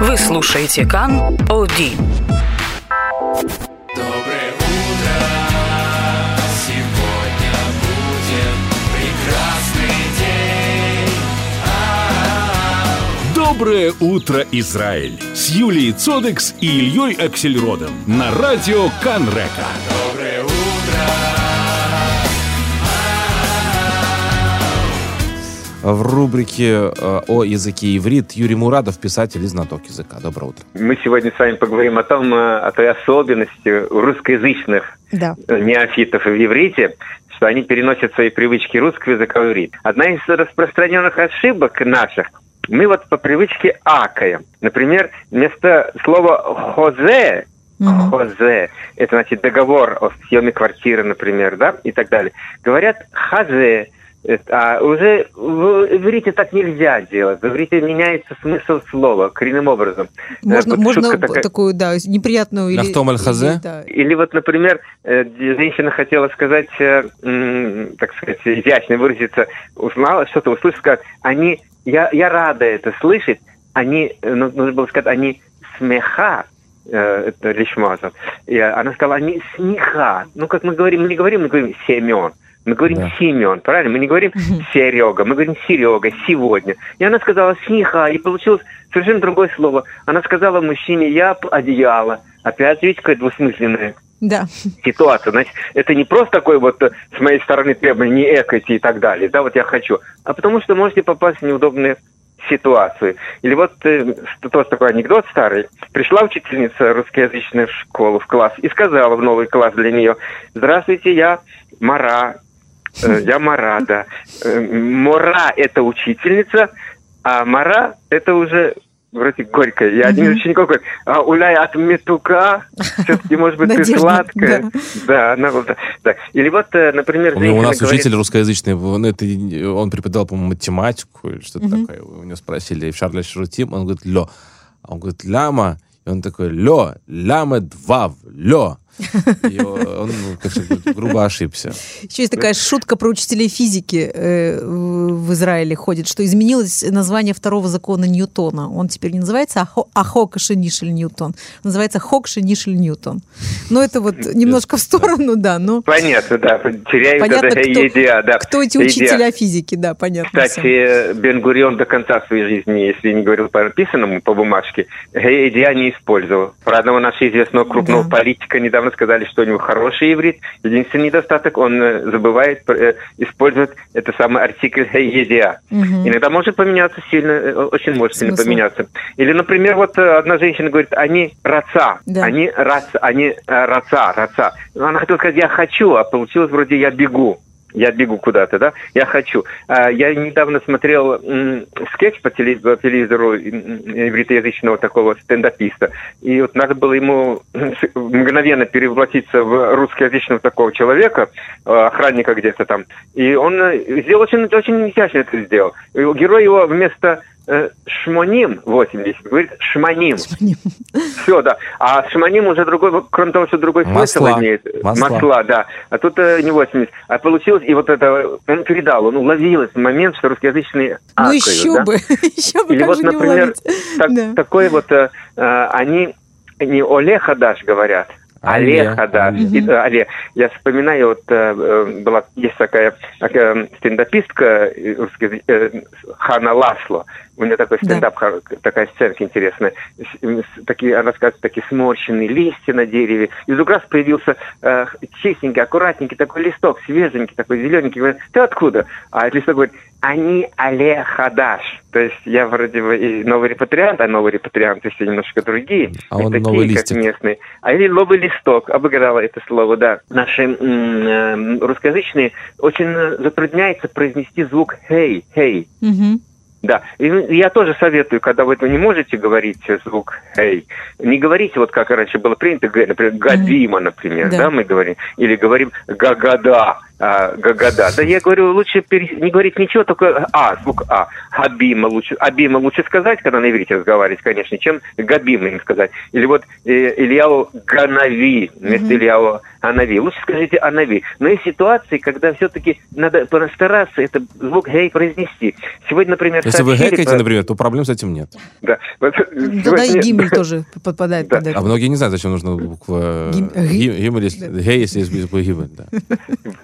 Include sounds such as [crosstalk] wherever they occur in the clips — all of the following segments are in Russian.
Вы слушаете Кан Оди. Доброе утро, сегодня будет прекрасный день. Доброе утро, Израиль! С Юлией Цодекс и Ильей Аксельродом на радио Канрека. Доброе В рубрике э, о языке иврит Юрий Мурадов, писатель и знаток языка. Доброе утро. Мы сегодня с вами поговорим о том, э, о той особенности русскоязычных Да. э, неофитов в иврите, что они переносят свои привычки русского языка в иврит. Одна из распространенных ошибок наших, мы вот по привычке акаем. Например, вместо слова «хозе». «хозе», это значит договор о съеме квартиры, например, да, и так далее, говорят «хазе», а уже в иврите так нельзя делать. В иврите меняется смысл слова коренным образом. Можно, Э, вот можно такая. такую, да, неприятную или... Или, да. Или вот, например, э, женщина хотела сказать, э, так сказать, изящно выразиться, узнала, что-то услышала, сказать, они, я, я рада это слышать, они, э, ну, нужно было сказать, они смеха, э, это лишмаза. И она сказала, они смеха. Ну, как мы говорим, мы не говорим, мы говорим Семен. Мы говорим Да. Семен, правильно? Мы не говорим Серега, мы говорим Серега, сегодня. И она сказала смеха, и получилось совершенно другое слово. Она сказала мужчине, я одеяло. Опять, видите, какое двусмысленное Да. ситуация. Значит, это не просто такой вот э, с моей стороны требование не экайте и так далее, да, вот я хочу, а потому что можете попасть в неудобные ситуации. Или вот э, тоже такой анекдот старый. Пришла учительница русскоязычная в школу, в класс, и сказала в новый класс для нее, здравствуйте, я Мара, я Мара, да. Э, Мора – это учительница, а Мара – это уже вроде горькая. И один из учеников говорит, а уляй от метука, все-таки, может быть, ты сладкая. да. Она вот, да. Или вот, э, например, у нас учитель русскоязычный, он, это, он преподавал, по-моему, математику или что-то такое. У него спросили в Шарле Шрутим, он говорит, лё. А он говорит, ляма. И он такой, лё, ляма два, лё. И он, ну, грубо ошибся. Еще есть такая шутка про учителей физики э, в Израиле ходит, что изменилось название второго закона Ньютона. Он теперь не называется Ахо- Ахок Шенишель Ньютон, называется Хок Шенишель Ньютон. Но это вот немножко в сторону, да, но Понятно, да, теряют Понятно, кто- идея, да. кто эти Идея. учителя физики, да, понятно. Кстати, Бен-Гурион до конца своей жизни, если не говорил по написанному, по бумажке, идея не использовал. Про одного нашего известного крупного Да. политика недавно сказали, что у него хороший иврит. Единственный недостаток, он э, забывает э, использовать это самый артикль «едия». Мгм. Иногда может поменяться сильно, э, очень может сильно поменяться. Или, например, вот одна женщина говорит, они раца, Да. они раца, они раца, раца. Она хотела сказать, я хочу, а получилось вроде я бегу. Я бегу куда-то, да? Я хочу. А, Я недавно смотрел скетч по теле- по телевизору м, ивритоязычного такого стендаписта. И вот надо было ему мгновенно перевоплотиться в русскоязычного такого человека, э, охранника где-то там. И он э, сделал очень, очень изящно это сделал. Герой его вместо шмоним 80 говорит шманим. Все, да. А шманим уже другой, кроме того, что другой смысл Масла. имеет. Масла. да. А тут э, не 80. А получилось, и вот это, он передал, он уловил этот момент, что русскоязычные Ну акают, еще да? бы, [laughs] еще бы, Или как вот, например, так- Да. такой вот, э, э, они не Оле Хадаш говорят, Оле Хадаш. И, э, Але. Я вспоминаю, вот э, э, была, есть такая э, стендапистка э, э, Хана Ласло. У нее такой Да. стендап, хор- такая сценка интересная. Такие, она рассказывает, такие сморщенные листья на дереве. И вдруг раз появился э, чистенький, аккуратненький такой листок, свеженький, такой зелененький. Говорит, ты откуда? А этот листок говорит, они але хадаш. То есть я вроде бы и новый репатриант, а новый репатриант все немножко другие. А не он такие, новый как листик. местные. А или новый листок, обыграла это слово, да. Наши м, э, русскоязычные очень э, затрудняется произнести звук «хей», «хей». Мгм. Да, и я тоже советую, когда вы этого не можете говорить звук «эй», не говорите, вот как раньше было принято, например, «гадима», например, Да. да. мы говорим, или говорим «гагада», а, года. Да я говорю, лучше пере- не говорить ничего, только А, звук А. Габима лучше, Абима лучше сказать, когда на иврите разговаривать, конечно, чем Габима им сказать. Или вот э, Ильяу Ганави вместо Ильяу Анави. Лучше скажите Анави. Но есть ситуации, когда все-таки надо постараться это звук гей произнести. Сегодня, например, Если вы гэкаете, про- например, то проблем с этим нет. Да. Вот, Туда и гимель [laughs] тоже подпадает Да. под А многие не знают, зачем нужна буква Гим- гим- гимель, если- гей, если есть буква гимель.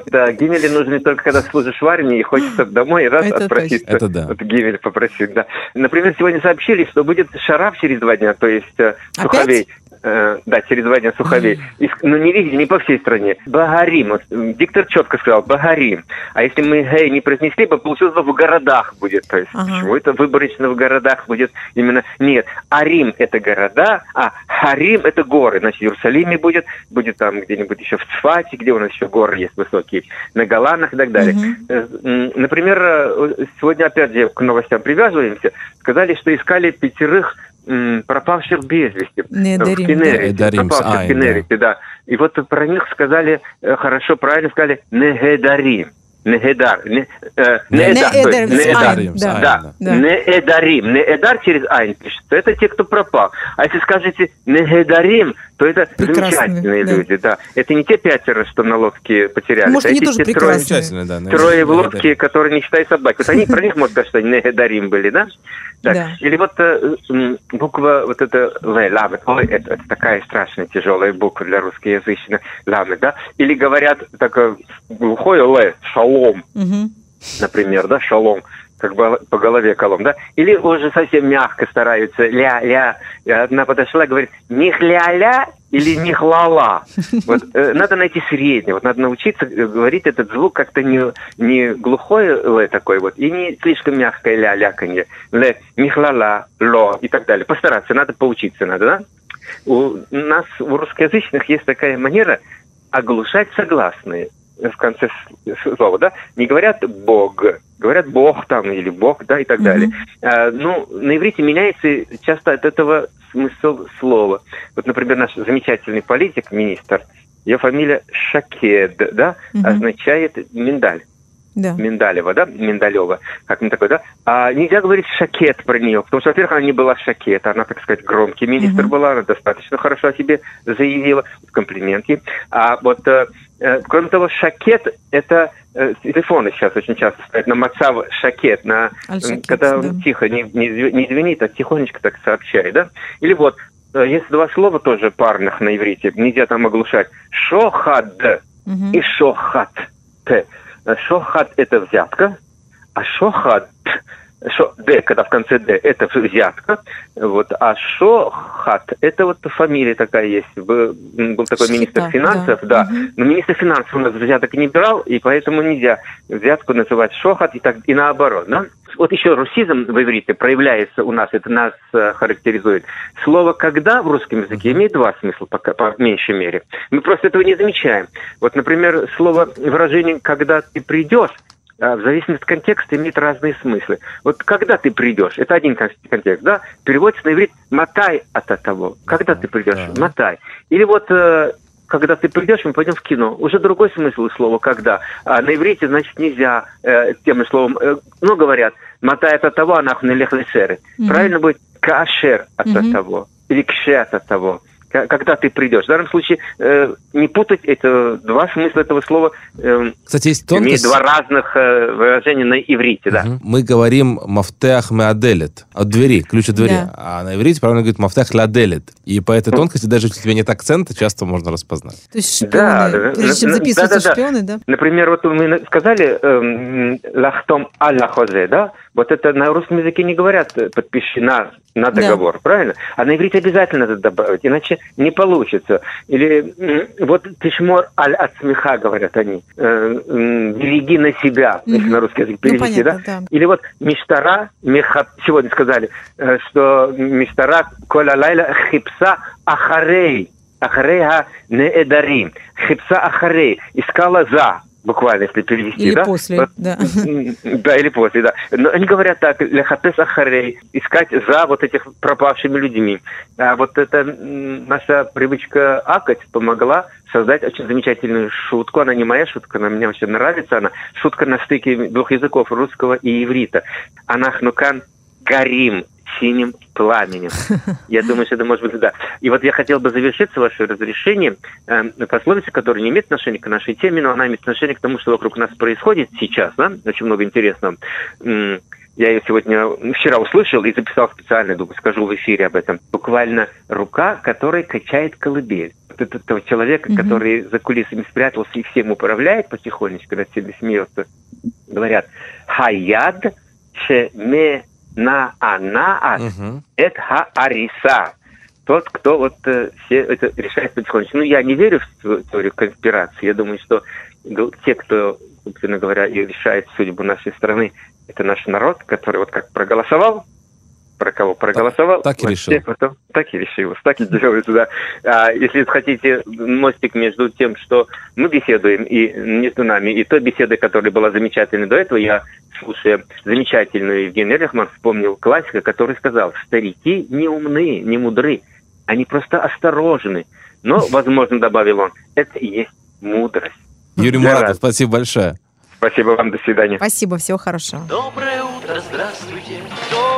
да. Да, гимели нужны только когда служишь в армии и хочется [gasps] домой и раз Это отпроситься. точно. Это да. Вот гимель попросить, да. Например, сегодня сообщили, что будет шараф через два дня, то есть э, Опять? суховей. Э, да, дня суховей. И ну, не везде, не по всей стране. Багарим. Диктор четко сказал, Багарим. А если мы гей не произнесли бы, получилось бы в городах будет. То есть, Ага. почему это выборочно в городах будет именно... Нет, Арим – это города, а Харим – это горы. Значит, в Иерусалиме будет, будет там где-нибудь еще в Цфате, где у нас еще горы есть высокие, на Голанах и так далее. М, Например, э, сегодня опять же к новостям привязываемся, сказали, что искали пятерых пропавших без вести. Недарим, в Кенерите, да. Недарим, пропавших в Кенерите, да. И вот про них сказали, э, хорошо, правильно сказали, негедарим. Негедар. Не, э, неэдар, есть Неэдар, неэдар. да. Да, Да. неэдарим. Неэдар через айн пишется. Это те, кто пропал. А если скажете негедарим, то это Прекрасные, замечательные да. люди. Да. Это не те пятеро, что на лодке потерялись. Может, а они эти тоже те трое- прекрасные. Замечательно, да. Трое в лодке, которые не считают собаки. Вот они про них можно сказать, что они негадарим были, да? Так. Да. Или вот э, буква вот эта Л, ламет. Ой, это, это такая страшная тяжелая буква для русскоязычной. Ламет, да? Или говорят такое глухое Л, шалом, Мгм. например, да, шалом, как бы по голове колом, да? Или уже совсем мягко стараются, ля-ля. Одна подошла и говорит, не хля-ля или не хла-ла. [laughs] Вот э, надо найти среднее, вот надо научиться э, говорить этот звук как-то не, не глухое л такой вот, и не слишком мягкое ля-ляканье. Ле, не хла-ла, ло и так далее. Постараться, надо поучиться, надо, да? У нас, у русскоязычных, есть такая манера оглушать согласные в конце слова, да? Не говорят «бог», говорят «бог» там или «бог», да, и так Мгм. далее. А, ну, на иврите меняется часто от этого смысл слова. Вот, например, наш замечательный политик, министр, ее фамилия Шакед, да, Мгм. означает «миндаль». Да. Миндалева, да, Миндалева, как не такой, да. А нельзя говорить шакет про нее, потому что, во-первых, она не была шакет, она, так сказать, громкий министр Мгм. была, она достаточно хорошо о себе заявила, комплименты. А вот, э, э, кроме того, шакет – это э, телефоны сейчас очень часто стоят на мацав шакет, на, Аль-шакет, когда да. тихо, не, не, не звенит, а тихонечко так сообщает, да. Или вот, э, есть два слова тоже парных на иврите, нельзя там оглушать. Шохад Мгм. и шохат. Т. Шохат – это взятка, а шохат шо, Д, когда в конце Д, это взятка, вот, а Шохат, это вот фамилия такая есть, Был, был такой Шхита, министр финансов, да. да, Мгм. но министр финансов у нас взяток не брал, и поэтому нельзя взятку называть Шохат и, так, и наоборот, да. Вот еще русизм в иврите проявляется у нас, это нас э, характеризует. Слово «когда» в русском языке имеет два смысла, пока, по меньшей мере. Мы просто этого не замечаем. Вот, например, слово, выражение «когда ты придешь», а, в зависимости от контекста имеет разные смыслы. Вот когда ты придешь, это один кон- контекст, да, переводится на иврит «матай от того». Когда ты придешь? Да. «Матай». Или вот э, когда ты придешь, мы пойдем в кино. Уже другой смысл слова «когда». А на иврите, значит, нельзя э, тем словом. Э, ну, говорят, «матай от того, анаху нелех лешеры». Мгм. Правильно будет «кашер от того» или «кше от того». Когда ты придешь. В данном случае э, не путать это два смысла этого слова э, Кстати, есть имеет тонкость. два разных э, выражения на иврите, да. Мгм. Мы говорим мафтех меаделет, от двери, ключ от двери. Да. А на иврите правильно говорит мафтех ляделет. И по этой тонкости, даже если у тебя нет акцента, часто можно распознать. То есть шпионы, Да, прежде чем да, записываться да, да, да. шпионы, да? Например, вот мы сказали эм, лахтом алла хозе, да? Вот это на русском языке не говорят подпиши на, на Да. договор, правильно? А на иврите обязательно надо добавить, иначе не получится. Или вот тишмор аль от смеха, говорят они. Э, береги на себя, если Мгм. на русский язык Ну, перевести, понятно, да? да. Или вот миштара, меха, сегодня сказали, э, что миштара коля лайла хипса ахарей. Ахарея неэдарим. Хипса ахарей. Искала за. Буквально, если перевести, Или да? после, да. Да, или после, да. Но они говорят так, ляхатес ахарей, искать за вот этих пропавшими людьми. А вот эта наша привычка акать помогла создать очень замечательную шутку. Она не моя шутка, она мне очень нравится. Она шутка на стыке двух языков, русского и иврита. Анахнукан горим синим пламенем. Я думаю, что это может быть да. И вот я хотел бы завершить, с вашего разрешения, э, пословицей, которая не имеет отношения к нашей теме, но она имеет отношение к тому, что вокруг нас происходит сейчас, да, очень много интересного. Я ее сегодня, вчера услышал и записал специально, думаю, скажу в эфире об этом. Буквально рука, которая качает колыбель. Вот это- этого человека, Мгм. который за кулисами спрятался и всем управляет потихонечку, над всеми смеется. Говорят, хаяд шеме на анаат Мгм. это хаариса. Тот, кто вот э, все это решает потихонечку. Ну, я не верю в теорию конспирации. Я думаю, что те, кто, собственно говоря, и решает судьбу нашей страны, это наш народ, который вот как проголосовал, про кого проголосовал. так и вот решил. потом- так и решил, так и делается, да. А если хотите мостик между тем, что мы беседуем и между нами, и той беседой, которая была замечательной до этого, я, слушая замечательную Евгения Рехман, вспомнил классика, который сказал, старики не умны, не мудры, они просто осторожны. Но, [laughs] возможно, добавил он, это и есть мудрость. Юрий Муратов, спасибо большое. Спасибо вам, до свидания. Спасибо, всего хорошего. Доброе утро, здравствуйте. Доброе.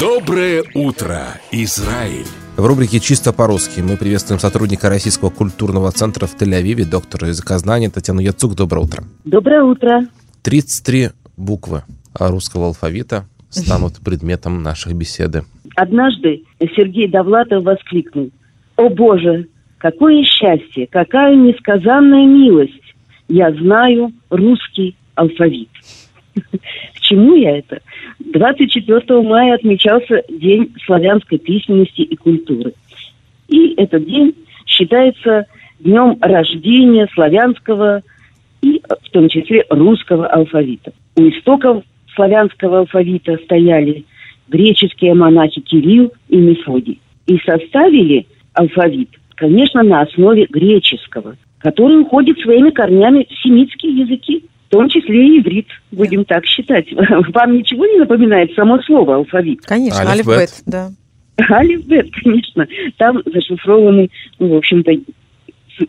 Доброе утро, Израиль! В рубрике «Чисто по-русски» мы приветствуем сотрудника Российского культурного центра в Тель-Авиве, доктора языкознания Татьяну Яцук. Доброе утро. Доброе утро. 33 буквы русского алфавита станут предметом нашей беседы. Однажды Сергей Довлатов воскликнул. «О Боже, какое счастье, какая несказанная милость! Я знаю русский алфавит». Чему я это? 24 мая отмечался День славянской письменности и культуры. И этот день считается днем рождения славянского и в том числе русского алфавита. У истоков славянского алфавита стояли греческие монахи Кирилл и Мефодий. И составили алфавит, конечно, на основе греческого, который уходит своими корнями в семитские языки, том числе и иврит, будем так считать. [laughs] Вам ничего не напоминает само слово алфавит? Конечно, Алифбет. алифбет, да. [laughs] Алифбет, конечно. Там зашифрованы, ну, в общем-то,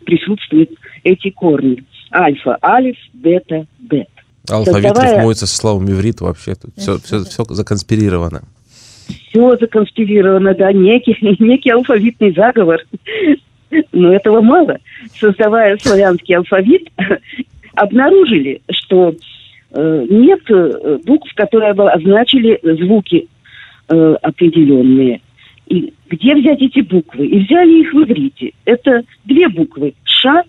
присутствуют эти корни. Альфа, алиф, бета, бет. Алфавит Создавая- рифмуется со словом иврит вообще. Тут все, все, все законспирировано. Все законспирировано, да, некий, [laughs] некий алфавитный заговор. Но этого мало. Создавая славянский алфавит, обнаружили, что э, нет э, букв, которые бы означили звуки э, определенные. И где взять эти буквы? И взяли их в иврите. Это две буквы – Ш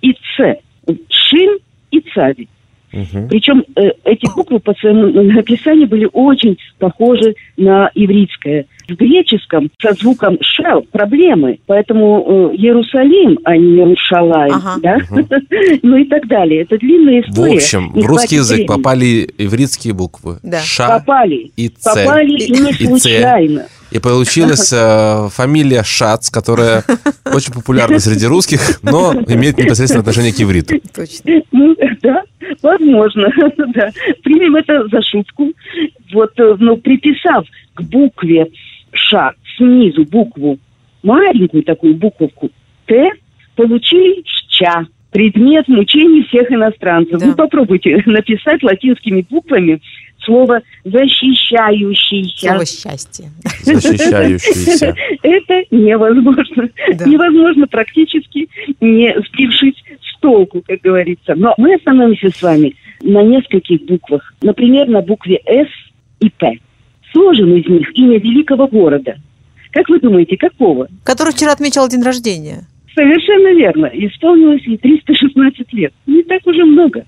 и Ц. Шин и Цави. Мгм. Причем э, эти буквы по своему [laughs] написанию были очень похожи на ивритское. В греческом со звуком «ш» проблемы, поэтому э, Иерусалим, а не Ярушалай, Ага. да? [laughs] ну и так далее. Это длинная В история. общем, Не в русский язык времени. попали ивритские буквы. Да. Ша Попали. и Ц. Попали и не И случайно. И получилась [laughs] э, фамилия Шац, которая [laughs] очень популярна среди русских, но имеет непосредственное отношение к ивриту. Точно. Ну, да, возможно, да. Примем это за шутку. Вот, э, но приписав к букве Ш снизу букву, маленькую такую буковку Т, получили ща. Предмет мучений всех иностранцев. Да. Вы попробуйте [laughs] написать латинскими буквами слово «защищающийся». Слово счастье. Защищающиеся. [laughs] Это невозможно. Да. Невозможно практически не сбившись с толку, как говорится. Но мы остановимся с вами на нескольких буквах. Например, на букве «С» и «П». Сложен из них имя великого города. Как вы думаете, какого? Который вчера отмечал день рождения. Совершенно верно. Исполнилось ей 316 лет. Не так уже много.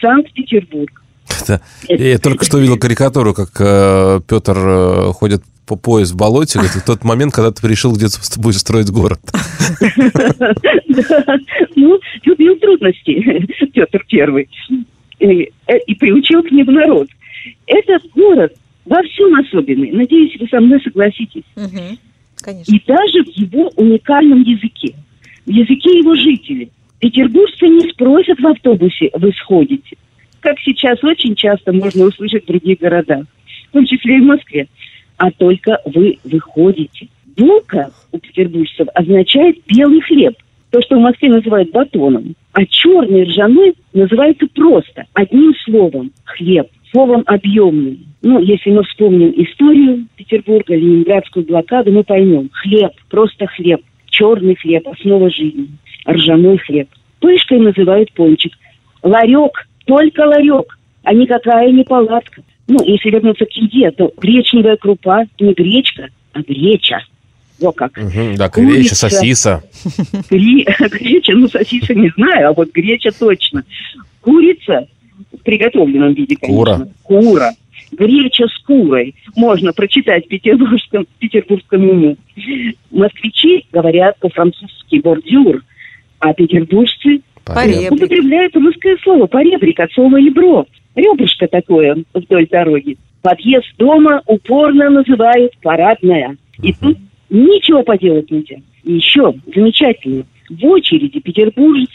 Санкт-Петербург. Это- Я только что видел карикатуру, как э, Петр э, ходит по пояс в болоте. Говорит, в тот момент, когда ты решил, где ты будешь строить город. Да. Ну, любил трудности [laughs] Петр Первый. И, э, и приучил к ним народ. Этот город во всем особенный. Надеюсь, вы со мной согласитесь. Мгм. Конечно. И даже в его уникальном языке. В языке его жителей. Петербуржцы не спросят в автобусе, вы сходите. Как сейчас очень часто можно услышать в других городах, в том числе и в Москве. А только вы выходите. Булка у петербуржцев означает белый хлеб. То, что в Москве называют батоном. А черный ржаной называется просто, одним словом, хлеб. Словом объемным. Ну, если мы вспомним историю Петербурга, Ленинградскую блокаду, мы поймем. Хлеб, просто хлеб. Черный хлеб, основа жизни. Ржаной хлеб. Пышкой называют пончик. Ларек, только ларек, а никакая не палатка. Ну, если вернуться к еде, то гречневая крупа не гречка, а греча. Во как. Мгм, да, греча, Курица. сосиса. Гре- [laughs] Греча, ну, сосиса не знаю, а вот греча точно. Курица приготовленном виде, конечно. Кура. Кура. Греча с курой. Можно прочитать в петербургском, петербургском меню. Москвичи говорят по-французски бордюр, а петербуржцы Поребрик. употребляют русское слово поребрик от слова ребро. Ребрышко такое вдоль дороги. Подъезд дома упорно называют парадная. И тут ничего поделать нельзя. И еще замечательно. В очереди петербуржец,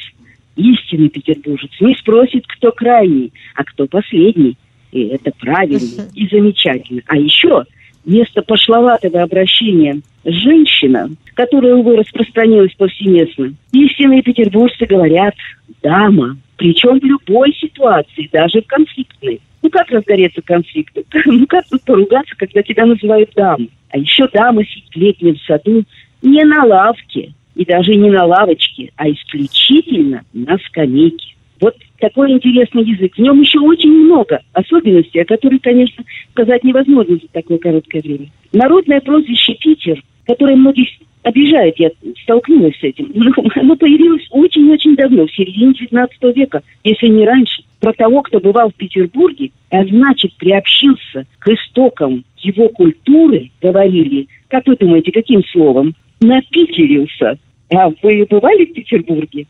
истинный петербуржец, не спросит, кто крайний, а кто последний. И это правильно и замечательно. А еще вместо пошловатого обращения «женщина», которое, увы, распространилось повсеместно, истинные петербуржцы говорят «дама». Причем в любой ситуации, даже в конфликтной. Ну как разгореться конфликт? [laughs] Ну как тут поругаться, когда тебя называют дамой? А еще дама сидит в летнем саду не на лавке и даже не на лавочке, а исключительно на скамейке. Вот такой интересный язык. В нем еще очень много особенностей, о которых, конечно, сказать невозможно за такое короткое время. Народное прозвище Питер, которое многих обижает, я столкнулась с этим, [laughs] но оно появилось очень-очень давно, в середине 19 века, если не раньше. Про того, кто бывал в Петербурге, а значит, приобщился к истокам его культуры, говорили, как вы думаете, каким словом? Напитерился. А вы бывали в Петербурге?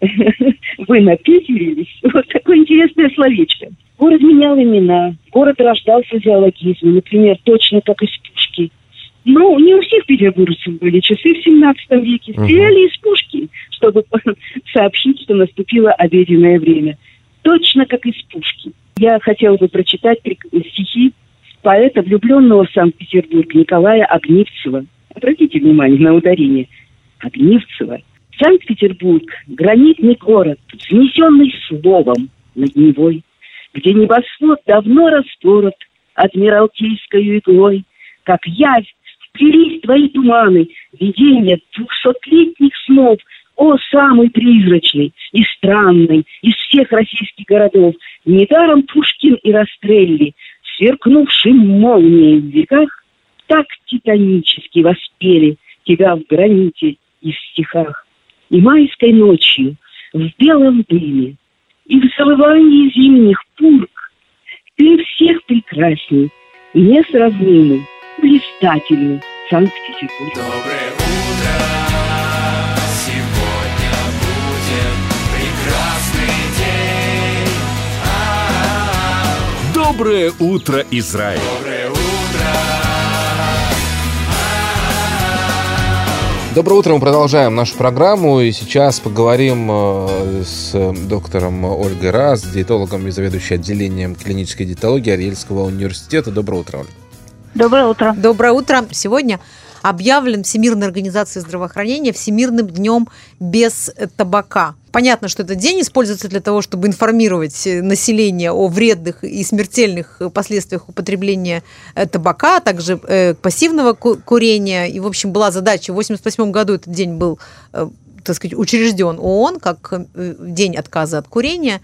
[laughs] Вы напитерились? Вот такое интересное словечко. Город менял имена, город рождался зоологизмом, например, точно как из пушки. Ну, не у всех петербуржцев были часы в 17 веке. Стреляли из пушки, чтобы [laughs] сообщить, что наступило обеденное время. Точно как из пушки. Я хотела бы прочитать стихи поэта, влюбленного в Санкт-Петербург, Николая Огнивцева. Обратите внимание на ударение. Огнивцева. Санкт-Петербург – гранитный город, взнесенный словом над Невой, где небосвод давно распорот адмиралтейскою иглой, как явь вплелись твои туманы, видения двухсотлетних снов, о, самый призрачный и странный из всех российских городов, недаром Пушкин и Растрелли, сверкнувшим молнией в веках, так титанически воспели тебя в граните и в стихах. И майской ночью в белом дыме и в завывании зимних пург ты всех прекрасней, несравнимый, блистательный Санкт-Петербург. Доброе утро, сегодня будет прекрасный день. Доброе утро, Израиль! Доброе утро. Доброе утро, мы продолжаем нашу программу, и сейчас поговорим э, с доктором Ольгой Раз, диетологом и заведующей отделением клинической диетологии Арельского университета. Доброе утро, Оль. Доброе утро. Доброе утро. Сегодня объявлен Всемирной организацией здравоохранения Всемирным днем без табака. Понятно, что этот день используется для того, чтобы информировать э, население о вредных и смертельных последствиях употребления э, табака, а также э, пассивного ку- курения. И, в общем, была задача. В 1988 году этот день был э, так сказать, учрежден ООН как э, день отказа от курения.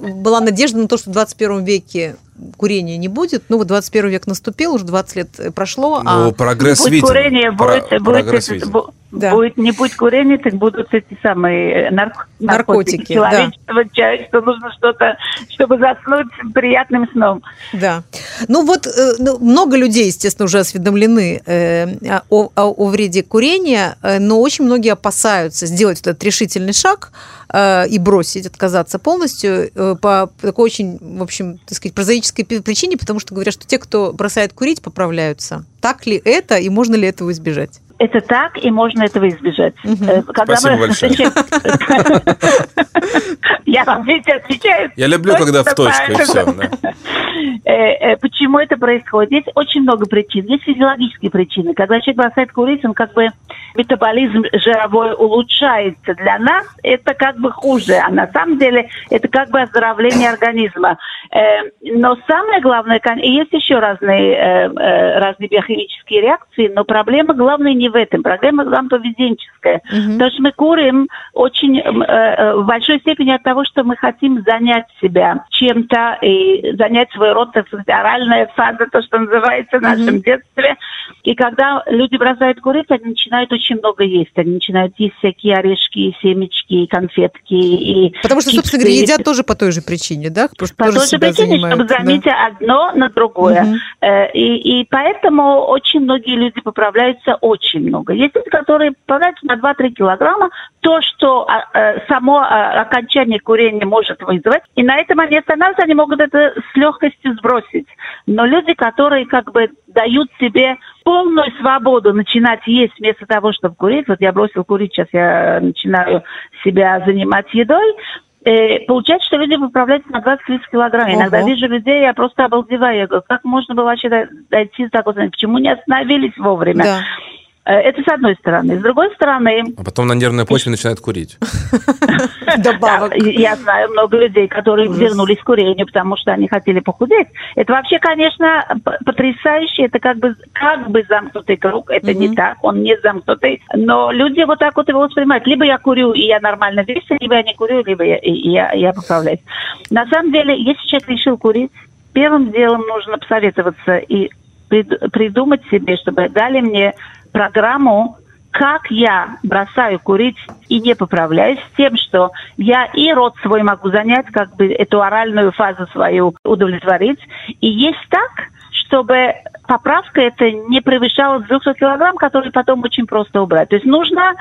Была надежда на то, что в 21 веке курения не будет. Ну, вот 21 век наступил, уже 20 лет э, прошло. Ну, а прогресс будет виден. курение, Про- будет, будет, прогресс виден. Да. будет не будет курения, так будут эти самые нарк- Наркотики, да. Человечество чает, что нужно что-то, чтобы заснуть приятным сном. Да. Ну вот э, ну, много людей, естественно, уже осведомлены э, о, о- о вреде курения, э, но очень многие опасаются сделать вот этот решительный шаг э, и бросить, отказаться полностью э, по такой очень, в общем, так сказать, прозаической пи- причине, потому что говорят, что те, кто бросает курить, поправляются. Так ли это и можно ли этого избежать? Это так, и можно этого избежать. Э, Когда Спасибо мы большое. Я вам видите, отвечаю. Я люблю, когда в точку и все. Почему это происходит? Есть очень много причин. Есть физиологические причины. Когда человек бросает курить, он как бы метаболизм жировой улучшается. Для нас это как бы хуже, а на самом деле это как бы оздоровление организма. Э, Но самое главное, и есть еще разные, э, э, разные биохимические реакции, но проблема главная не в этом. Проблема главная поведенческая. Потому что мы курим очень в большой степени от того, что мы хотим занять себя чем-то и занять свой рот, так сказать, оральная фаза, то, что называется в нашем детстве. И когда люди бросают курить, они начинают очень много есть. Они начинают есть всякие орешки, семечки, конфетки и Потому что, собственно чипсы. говоря, едят тоже по той же причине, да? Потому что По тоже той же причине, чтобы занимают, да. заменить одно на другое. Э, И, и поэтому очень многие люди поправляются очень много. Есть люди, которые поправляются на 2-3 килограмма. То, что а, э, само а, окончание курения может вызвать. И на этом они останавливаются, они могут это с легкостью сбросить. Но люди, которые как бы дают себе полную свободу начинать есть вместо того, чтобы курить. Вот я бросил курить, сейчас я начинаю себя занимать едой. Э, получается, что люди поправляются на 20-30 килограмм. Ого. Иногда вижу людей, я просто обалдеваю. Я говорю, как можно было вообще до- дойти до такого? Почему не остановились вовремя? Да. Э, Это с одной стороны. С другой стороны, А потом на нервной почве начинает курить. [laughs] Добавок. я знаю много людей, которые вернулись к курению, потому что они хотели похудеть. Это вообще, конечно, потрясающе. Это как бы, как бы замкнутый круг. Это не так, он не замкнутый. Но люди вот так вот его воспринимают. Либо я курю, и я нормально вешу, либо я не курю, либо я, и я, я поправляюсь. На самом деле, если человек решил курить, первым делом нужно посоветоваться и прид- придумать себе, чтобы дали мне программу, как я бросаю курить и не поправляюсь с тем, что я и рот свой могу занять, как бы эту оральную фазу свою удовлетворить, и есть так, чтобы поправка это не превышала 200 килограмм, которые потом очень просто убрать. То есть нужно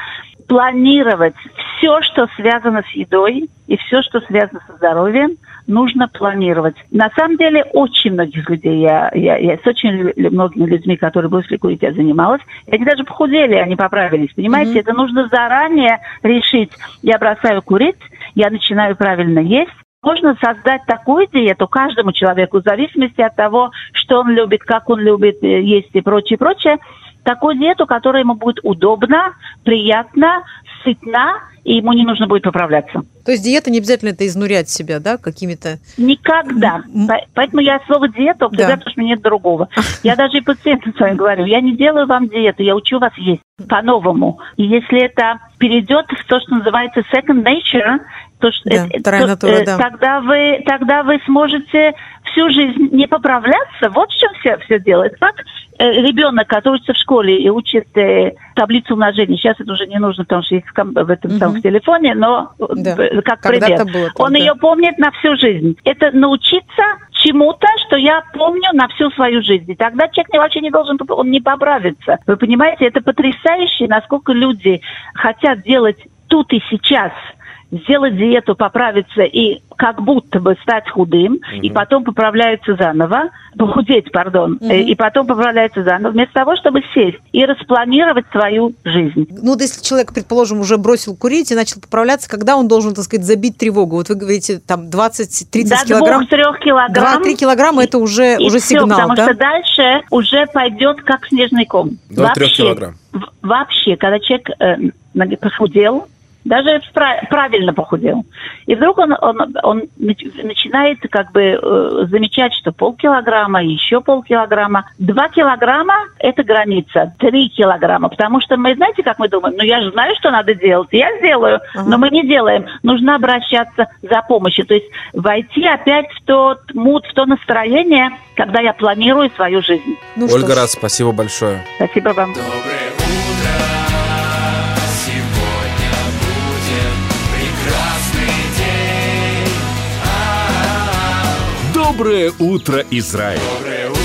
планировать все, что связано с едой и все, что связано со здоровьем, нужно планировать. На самом деле, очень многих людей, я, я, я с очень многими людьми, которые бросили курить, я занималась, и они даже похудели, они поправились. Понимаете, это нужно заранее решить. Я бросаю курить, я начинаю правильно есть, можно создать такую диету каждому человеку, в зависимости от того, что он любит, как он любит э, есть и прочее, прочее. Такую диету, которая ему будет удобна, приятна, сытна, и ему не нужно будет поправляться. То есть диета не обязательно это изнурять себя, да, какими-то... Никогда. Поэтому я слово диета употребляю, Да. потому что у меня нет другого. [laughs] Я даже и пациентам своим говорю, я не делаю вам диету, я учу вас есть по-новому. И если это перейдет в то, что называется second nature, то, что Да, э, вторая то, натура, э, да. тогда вы тогда вы сможете всю жизнь не поправляться. Вот в чем все, все делает. Как э, ребенок, который учится в школе и учит э, таблицу умножения, сейчас это уже не нужно, потому что есть в, этом самом Мгм. телефоне, но э, Да. как пример. было так, Он да. ее помнит на всю жизнь. Это научиться чему-то, что я помню на всю свою жизнь. И тогда человек вообще не должен, он не поправится. Вы понимаете, это потрясающе, насколько люди хотят делать тут и сейчас сделать диету, поправиться и как будто бы стать худым, и потом поправляются заново, похудеть, пардон, э, и потом поправляются заново, вместо того, чтобы сесть и распланировать свою жизнь. Ну, вот если человек, предположим, уже бросил курить и начал поправляться, когда он должен, так сказать, забить тревогу? Вот вы говорите, там, 20-30 До килограмм. двух-трех килограмм. 2-3 килограмма – это уже, И уже всё, сигнал, потому да? что дальше уже пойдет как снежный ком. До трех Вообще, килограмм. в- Вообще, когда человек э, похудел, даже пра- правильно похудел, и вдруг он, он, он нач- начинает как бы э, замечать, что полкилограмма, еще полкилограмма, два килограмма – это граница, три килограмма, потому что мы, знаете, как мы думаем, ну я же знаю, что надо делать, я сделаю, но мы не делаем, нужно обращаться за помощью, то есть войти опять в тот мут, в то настроение, когда я планирую свою жизнь. Ну Ольга. Раз, спасибо большое. Спасибо вам. Доброе утро. Доброе утро, Израиль! Доброе утро!